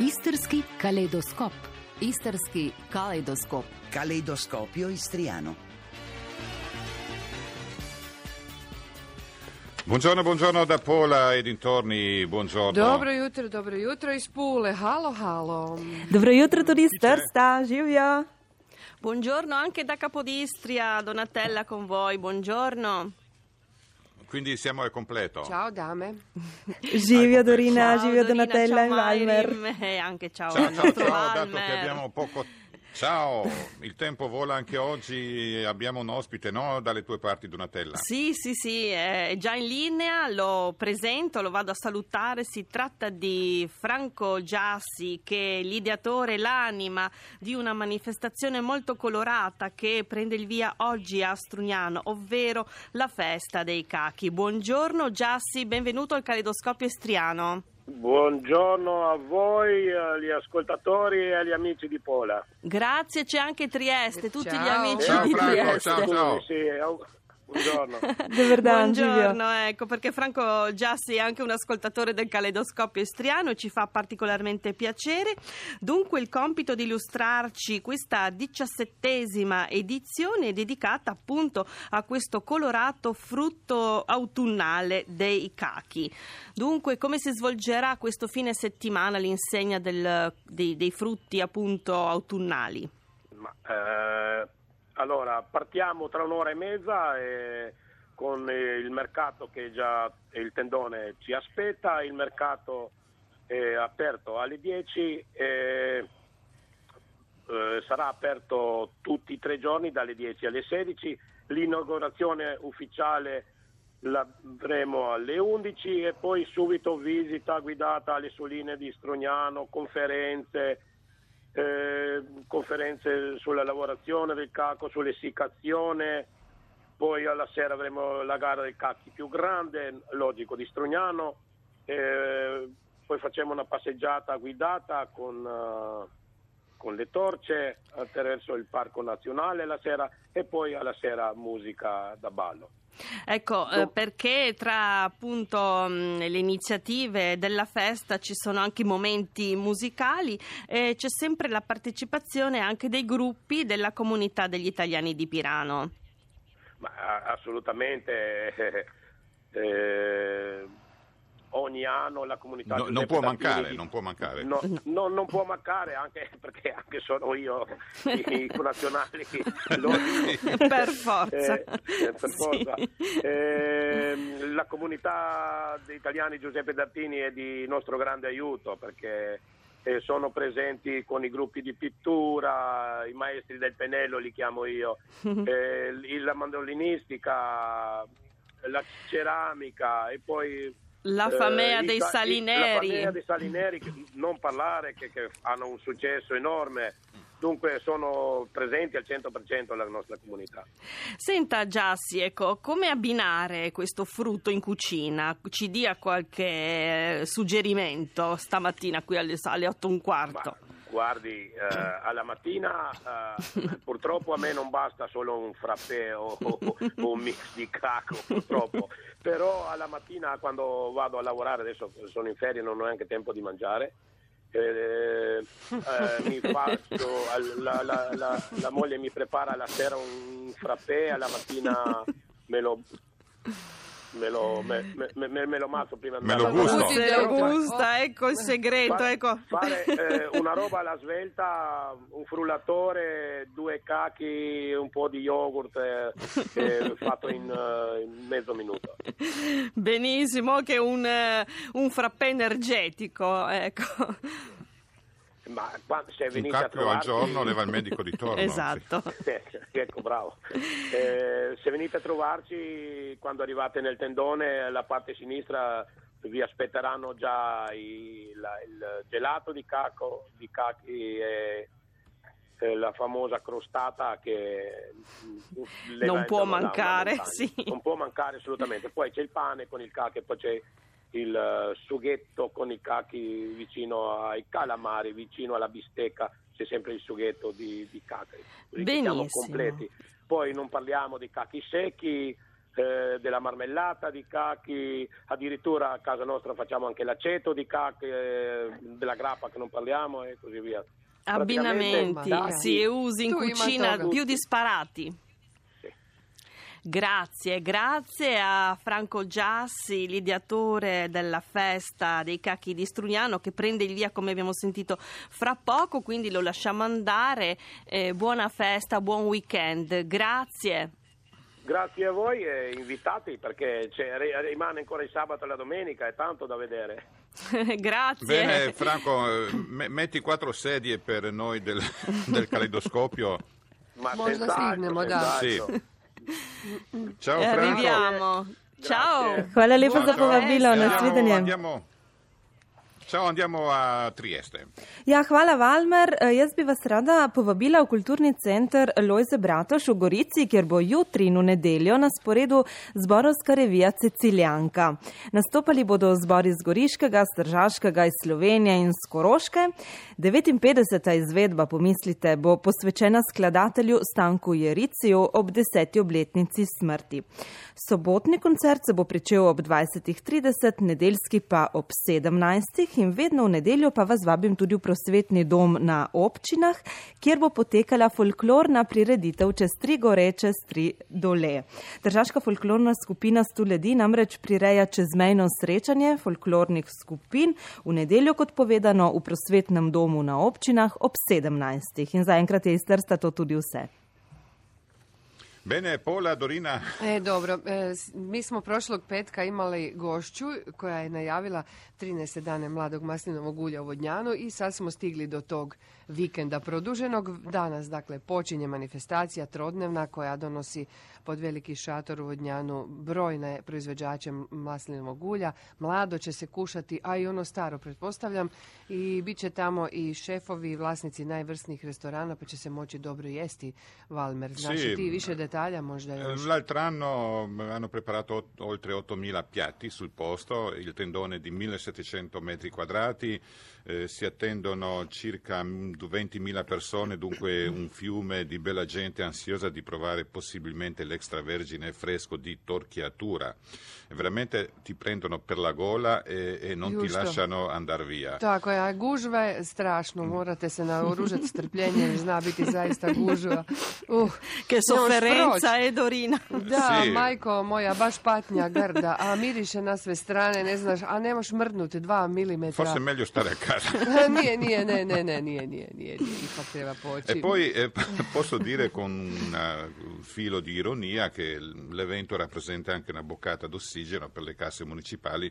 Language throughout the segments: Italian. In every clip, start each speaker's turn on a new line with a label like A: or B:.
A: Istarski kaleidoskop.
B: Istarski kaleidoskop.
C: Caleidoscopio istriano.
D: Buongiorno, buongiorno da Pola e dintorni, buongiorno.
E: Dobro jutro, dobro jutro iz Pule. Halo, halo.
F: Dobro jutro tudi iz Trsta, živijo.
G: Buongiorno anche da Capodistria, Donatella con voi, buongiorno.
D: Quindi siamo al completo.
E: Ciao dame.
F: Živijo Dorina,
G: Ciao Dorina,
F: Donatella
G: ciao
F: in Valmer.
G: E anche ciao,
D: Ciao, ciao, ciao, dato che abbiamo poco... Ciao, il tempo vola anche oggi, abbiamo un ospite, no? Dalle tue parti, Donatella.
G: Sì, sì, sì, è già in linea, lo presento, lo vado a salutare. Si tratta di Franco Giassi, che è l'ideatore, l'anima di una manifestazione molto colorata che prende il via oggi a Strugnano, ovvero la festa dei cachi. Buongiorno Giassi, benvenuto al Caleidoscopio Estriano.
H: Buongiorno a voi, agli ascoltatori e agli amici di Pola.
G: Grazie, c'è anche Trieste, tutti gli
E: Ciao.
G: amici
D: Ciao,
G: di
D: Franco,
G: Trieste.
D: ciao, ciao.
H: Sì, buongiorno.
G: Buongiorno, ecco perché Franco Giassi è anche un ascoltatore del Caleidoscopio Estriano e ci fa particolarmente piacere. Dunque il compito di illustrarci questa diciassettesima edizione è dedicata appunto a questo colorato frutto autunnale dei cachi. Dunque come si svolgerà questo fine settimana l'insegna del- dei, dei frutti appunto autunnali?
H: Ma, eh, allora, partiamo tra un'ora e mezza e con il mercato che già il tendone ci aspetta, il mercato è aperto alle 10 e eh, sarà aperto tutti i tre giorni dalle 10 alle 16, l'inaugurazione ufficiale l'avremo alle 11 e poi subito visita guidata alle soline di Strognano, conferenze, eh, conferenze sulla lavorazione del caco, sull'essiccazione, poi alla sera avremo la gara del cacchi più grande, logico, di Strognano, eh, poi facciamo una passeggiata guidata con, eh, con le torce attraverso il Parco Nazionale la sera e poi alla sera musica da ballo.
G: Ecco, eh, perché tra appunto mh, le iniziative della festa ci sono anche i momenti musicali e c'è sempre la partecipazione anche dei gruppi della comunità degli italiani di Pirano.
H: Ma assolutamente eh, eh, ogni anno la comunità
D: No- non può mancare,
H: di-
D: non può mancare.
H: No, no, non può mancare anche perché anche sono io i connazionali
G: per forza.
H: Eh, eh, per
G: Sì.
H: forza. Ehm, la comunità degli italiani Giuseppe Dartini è di nostro grande aiuto perché eh, sono presenti con i gruppi di pittura, i maestri del pennello li chiamo io, eh, il- la mandolinistica, la ceramica e poi
G: La
H: eh,
G: famea
H: i
G: dei
H: sa-
G: salineri.
H: La famea dei salineri, che non parlare, che, che hanno un successo enorme. Dunque sono presenti al 100% la nostra comunità.
G: Senta Giassi, ecco, come abbinare questo frutto in cucina? Ci dia qualche eh, suggerimento stamattina qui alle, alle 8 e un quarto.
H: Guardi, eh, alla mattina eh, purtroppo a me non basta solo un frappè o, o- o un mix di caco, purtroppo. Però alla mattina quando vado a lavorare, adesso sono in ferie, non ho neanche tempo di mangiare, eh, eh, mi faccio, la, la- la- la moglie mi prepara la sera un frappè, alla mattina me lo... Me lo, me, me- me- me lo mazzo prima di
D: Me lo gusto.
G: Se lo gusta, ecco il segreto,
H: Fa-
G: ecco.
H: Fare eh, una roba alla svelta, un frullatore, due cachi, un po' di yogurt eh, eh, fatto in, eh, in mezzo minuto.
G: Benissimo, che un, eh, un frappè energetico, ecco.
H: Ma se
D: Un
H: venite a
D: cacchio al
H: trovarci...
D: giorno leva il medico di torno.
G: Esatto.
H: ecco, bravo. Eh, se venite a trovarci quando arrivate nel tendone, alla parte sinistra vi aspetteranno già i- la- il gelato di caco, di cachi e la famosa crostata che mm, le
G: Non può mancare, sì.
H: Non può mancare assolutamente. Poi c'è il pane con il caco e poi c'è il eh, sughetto con i cachi vicino ai calamari, vicino alla bistecca, c'è sempre il sughetto di, di cachi.
G: Benissimo.
H: completi. Poi non parliamo di cachi secchi, eh, della marmellata di cachi, addirittura a casa nostra facciamo anche l'aceto di cachi, eh, della grappa che non parliamo e così via.
G: Abbinamenti, sì, e usi in
E: Tu,
G: cucina più disparati. Grazie, grazie a Franco Giassi, l'ideatore della festa dei cacchi di Strugnano che prende il via come abbiamo sentito fra poco, quindi lo lasciamo andare. Eh, buona festa, buon weekend, grazie.
H: Grazie a voi e invitati perché rimane ancora il sabato e la domenica, è tanto da vedere.
G: grazie.
D: Bene, Franco, me- metti quattro sedie per noi del, del caleidoscopio.
H: Ma senz'altro, senz'altro.
D: Ciao
G: Eh,
D: Franco.
G: Arriviamo. Ciao.
H: Grazie.
F: Hvala lepa
D: Ciao,
F: za povabilo,
D: Andiamo-
F: nasvidenje.
D: Ciao, andiamo a Trieste.
F: Ja, hvala Valmer. Eh, Jaz bi vas rada povabila v kulturni center Lojze Bratoš v Gorici, kjer bo jutri in v nedeljo na sporedu zborovska revija Cecilijanka. Nastopali bodo zbori z Goriškega, Stržaškega, iz Slovenije in z Koroške. 59. izvedba, pomislite, bo posvečena skladatelju Stanku Jericiju ob 10. obletnici smrti. Sobotni koncert se bo pričel ob 20.30, nedeljski pa ob 17. in vedno v nedeljo pa vas vabim tudi v prosvetni dom na občinah, kjer bo potekala folklorna prireditev čez tri gore, čez tri dole. Držaška folklorna skupina Stuledi namreč prireja čezmejno srečanje folklornih skupin v nedeljo, kot povedano, v prosvetnem domu na občinah ob 17. In zaenkrat je iz Trsta to tudi vse.
D: Bene, Pola, Dorina.
E: E, dobro, e, mi smo prošlog petka imali gošću koja je najavila 13 dane mladog maslinovog ulja u Vodnjanu i sad smo stigli do tog vikenda produženog. Danas, dakle, počinje manifestacija trodnevna koja donosi pod veliki šator u Vodnjanu brojne proizvođače maslinovog ulja. Mlado će se kušati, a i ono staro, pretpostavljam. I bit će tamo i šefovi i vlasnici najvrsnijih restorana, pa će se moći dobro jesti, Valmer. Znaš
D: Sì.
E: i ti više detalja možda
D: Eh,
E: još?
D: L'altro anno mm, hanno preparato oltre 8.000 piatti sul posto, il tendone di 1700 metri quadrati, eh, si attendono circa mm, 20.000 persone, dunque un fiume di bella gente ansiosa di provare possibilmente l'extravergine fresco di torchiatura. Veramente ti prendono per la gola e, e non ti
E: Giusto.
D: lasciano andare via.
E: Tako je, a gužve strašno, morate se naoružati strpljenje jer zna biti zaista gužva. Uh,
G: Che
E: ne
G: sofferenza,
E: proći.
G: eh, Dorina?
E: Da,
D: Sì.
E: majko moja, baš patnja grda, a miriše na sve strane, ne znaš, a ne možeš mrdnuti dva milimetra.
D: Forse è meglio stare a casa.
E: nije, nije, ne, ne, ne, nije, nije, nije, nije, ipak treba poći.
D: E poi eh, posso dire con un eh, filo di ironia che l'evento rappresenta anche una boccata d'ossigeno per le casse municipali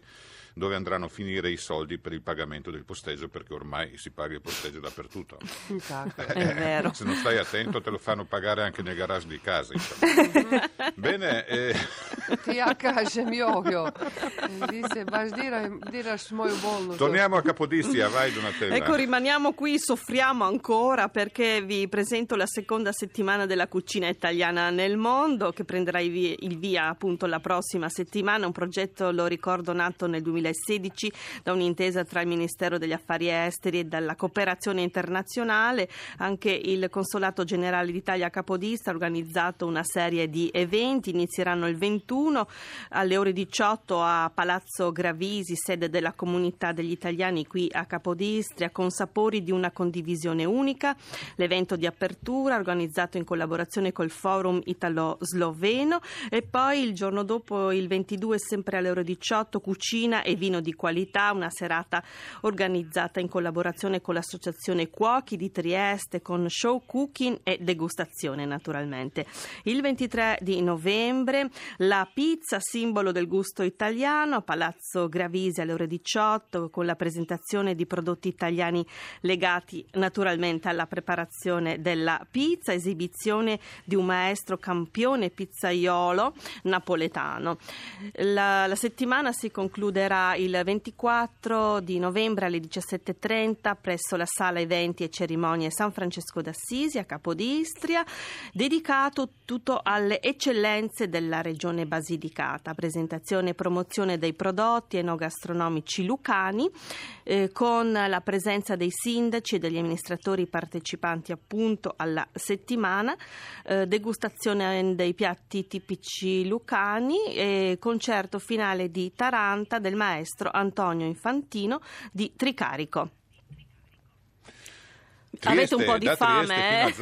D: dove andranno a finire i soldi per il pagamento del posteggio perché ormai si paga il posteggio dappertutto.
E: Tako je.
G: È vero.
D: Se non stai attento te lo fanno pagare anche nel garage di casa. Bene, eh, torniamo a Capodistria, vai Donatella.
G: Ecco, rimaniamo qui, soffriamo ancora perché vi presento la seconda settimana della cucina italiana nel mondo che prenderà il via, il via appunto la prossima settimana. Un progetto, lo ricordo, nato nel 2016 da un'intesa tra il Ministero degli Affari Esteri e dalla cooperazione internazionale. Anche il Consolato Generale d'Italia a Capodistria ha organizzato una serie di eventi. Inizieranno il 21 alle ore 18 a Palazzo Gravisi, sede della comunità degli italiani qui a Capodistria, con sapori di una condivisione unica. L'evento di apertura organizzato in collaborazione col Forum Italo-Sloveno e poi il giorno dopo, il 22, sempre alle ore 18, cucina e vino di qualità, una serata organizzata in collaborazione con l'Associazione Cuochi di Trieste, con show cooking e degustazione naturalmente. Il 23 di novembre la pizza, simbolo del gusto italiano, a Palazzo Gravisi alle ore 18 con la presentazione di prodotti italiani legati naturalmente alla preparazione della pizza, esibizione di un maestro campione pizzaiolo napoletano. La, la settimana si concluderà sarà il 24 di novembre alle 17.30 presso la sala eventi e cerimonie San Francesco d'Assisi a Capodistria, dedicato tutto alle eccellenze della regione Basilicata, presentazione e promozione dei prodotti enogastronomici lucani eh, con la presenza dei sindaci e degli amministratori partecipanti appunto alla settimana, eh, degustazione dei piatti tipici lucani e concerto finale di Taranta del maestro Antonio Infantino di Tricarico. Avete un po' di fame, eh?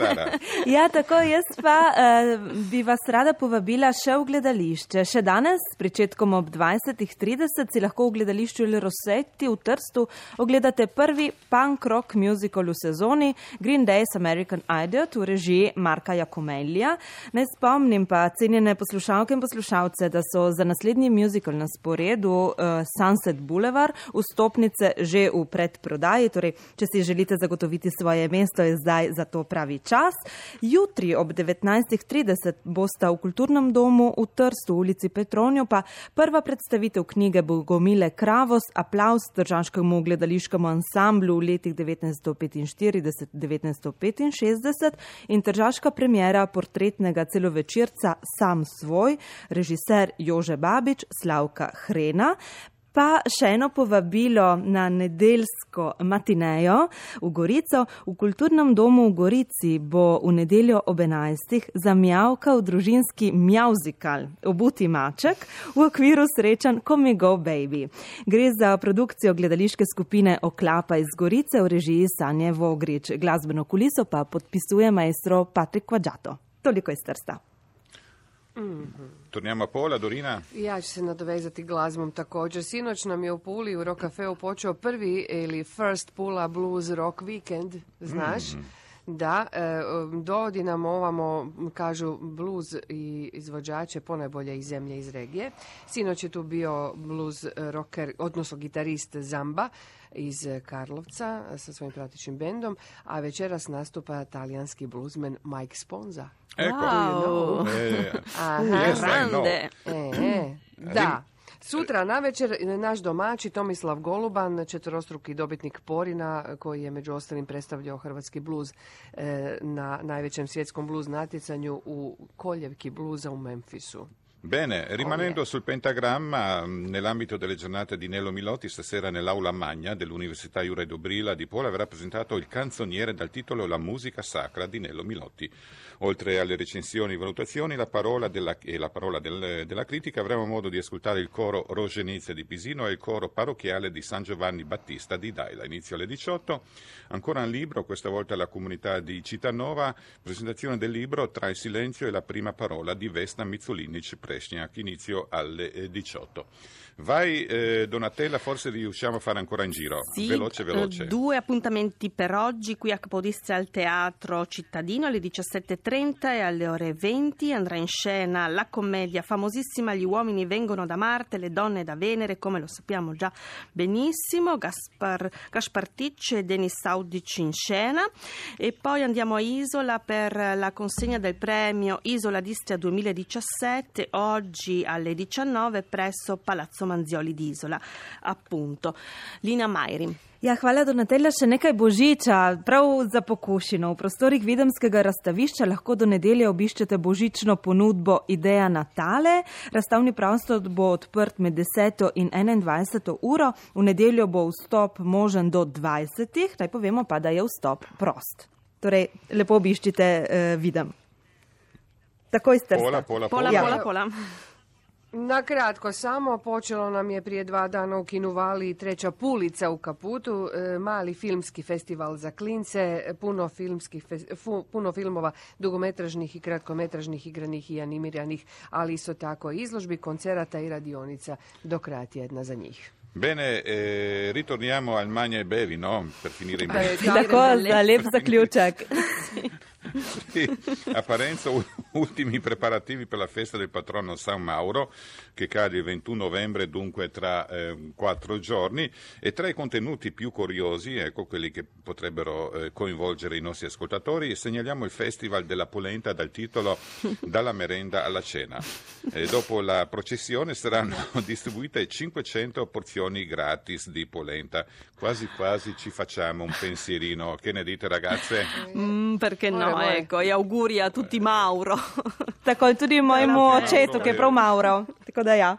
F: ja, tako jaz pa uh, bi vas rada povabila še v gledališče. Še danes, pričetkom ob 20.30, si lahko v gledališču Le Rossetti v Trstu ogledate prvi punk rock musical v sezoni Green Days American Idiot v režiji Marka Jakomelja. Naj spomnim pa cenjene poslušalke in poslušalce, da so za naslednji musical na sporedu uh, Sunset Boulevard vstopnice že v predprodaji. Torej, če si želite zagotoviti svoje mesto je zdaj za to pravi čas. Jutri ob 19.30 bosta v kulturnem domu v Trstu, v ulici Petronjo, pa prva predstavitev knjige Bogomile Kravos, aplaus državskemu gledališkemu ansamblu v letih 1945-1965 in državska premjera portretnega celovečerca Sam svoj, režiser Jože Babič, Slavka Hrena. Pa še eno povabilo na nedeljsko matinejo v Gorico. V kulturnem domu v Gorici bo v nedeljo ob 11. zamjavkal družinski mjavzikal Obuti maček v okviru srečan Come Go Baby. Gre za produkcijo gledališke skupine Oklapa iz Gorice v režiji Sanje Vogrič. Glasbeno kuliso pa podpisuje maestro Patrik Kvadžato. Toliko iz Trsta.
D: Mm-hmm. Torniamo a Pola, Dorina.
E: Ja ću se nadovezati glazbom također. Sinoć nam je u Puli u Rock Cafeu počeo prvi ili First Pula Blues Rock Weekend, znaš? Mm. Da, e, dovodi nam ovamo, kažu, blues i izvođače ponajbolje iz zemlje iz regije. Sinoć je tu bio blues rocker, odnosno gitarist Zamba iz Karlovca sa svojim pratičnim bendom, a večeras nastupa talijanski bluesman Mike Sponza.
D: Ecco.
G: Wow.
D: Eh,
E: Aha.
D: yes, I know.
G: Grande.
E: E, Sutra navečer naš domaći Tomislav Goluban, četvorostruki dobitnik Porina, koji je među ostalim predstavljao hrvatski bluz na najvećem svjetskom bluz natjecanju u Koljevki bluza u Memphisu.
D: Bene, rimanendo sul pentagramma, nell'ambito delle giornate di Nello Milotti, stasera nell'aula magna dell'Università Iure Dobrila di Pola verrà presentato il canzoniere dal titolo La musica sacra di Nello Milotti. Oltre alle recensioni e valutazioni la parola della, e la parola del- della critica avremo modo di ascoltare il coro Rogenizia di Pisino e il coro parrocchiale di San Giovanni Battista di Daila. Inizio alle 18. Ancora un libro, questa volta alla comunità di Citanova, presentazione del libro Tra il silenzio e la prima parola di Vesna Mizzolinic Presniak, inizio alle eh, 18. Vai eh, Donatella, forse riusciamo a fare ancora in giro.
G: Sì,
D: veloce, veloce.
G: eh, due appuntamenti per oggi qui a Capodistria al Teatro Cittadino alle 17.30 e alle ore 20 andrà in scena la commedia famosissima Gli uomini vengono da Marte, le donne da Venere, come lo sappiamo già benissimo, Gaspar, Gaspar Ticci e Denis Saudic in scena e poi andiamo a Isola per la consegna del premio Isola d'Istria 2017 oggi alle 19 presso Palazzo Manzioli di Isola appunto Lina Majri
F: Ja, hvala Donatella, še nekaj božiča, prav za pokušino. V prostorih Videmskega razstavišča lahko do nedelje obiščete božično ponudbo Ideja Natale. Razstavni prostor bo odprt med 10. in 21. uro. V nedeljo bo vstop možen do 20. Naj povemo pa, da je vstop prost. Torej, lepo obiščite uh, Videm. Takoj ste.
D: Pola, pola,
G: Pola,
F: Ja.
G: pola, pola
E: Na kratko samo, počelo nam je prije dva dana u Kinuvali treća pulica u Kaputu, e, mali filmski festival za klince, puno, filmskih, puno filmova dugometražnih i kratkometražnih igranih i animiranih, ali isto tako i izložbi, koncerata i radionica do kraja tjedna za njih.
D: Bene, eh, ritorniamo al Magna e Bevi, no? Per finire in
E: Eh,
F: Tako, za lep zaključek.
D: Sì, a Parenzo ultimi preparativi per la festa del patrono San Mauro, che cade il 21 novembre, dunque tra eh, quattro giorni, e tra i contenuti più curiosi, ecco quelli che potrebbero eh, coinvolgere i nostri ascoltatori, segnaliamo il Festival della Polenta dal titolo Dalla merenda alla cena. E dopo la processione saranno distribuite 500 porzioni gratis di polenta. Quasi quasi ci facciamo un pensierino. Che ne dite ragazze?
G: Mm, perché no,
E: Voi.
G: ecco, e auguri a tutti Mauro.
F: Tako tudi mojemu očetu, ki je prav Mauro. Tako da ja.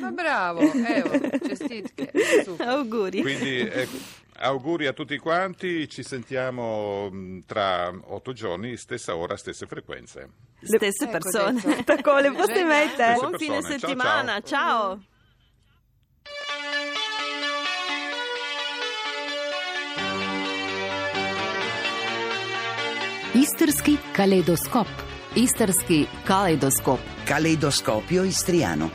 E: Ma, bravo, evo, čestitke. Super.
G: auguri.
D: Quindi ecco, auguri a tutti quanti, ci sentiamo mh, tra otto giorni, stessa ora, stesse frequenze.
G: Stesse
E: Ecco,
G: persone.
E: detto.
F: Tako, lepo se imejte.
D: Stesse
G: Buon fine
D: persone. Ciao,
G: settimana, ciao.
A: Istrski kaleidoskop.
B: Istarski kaleidoskop.
C: Caleidoscopio istriano.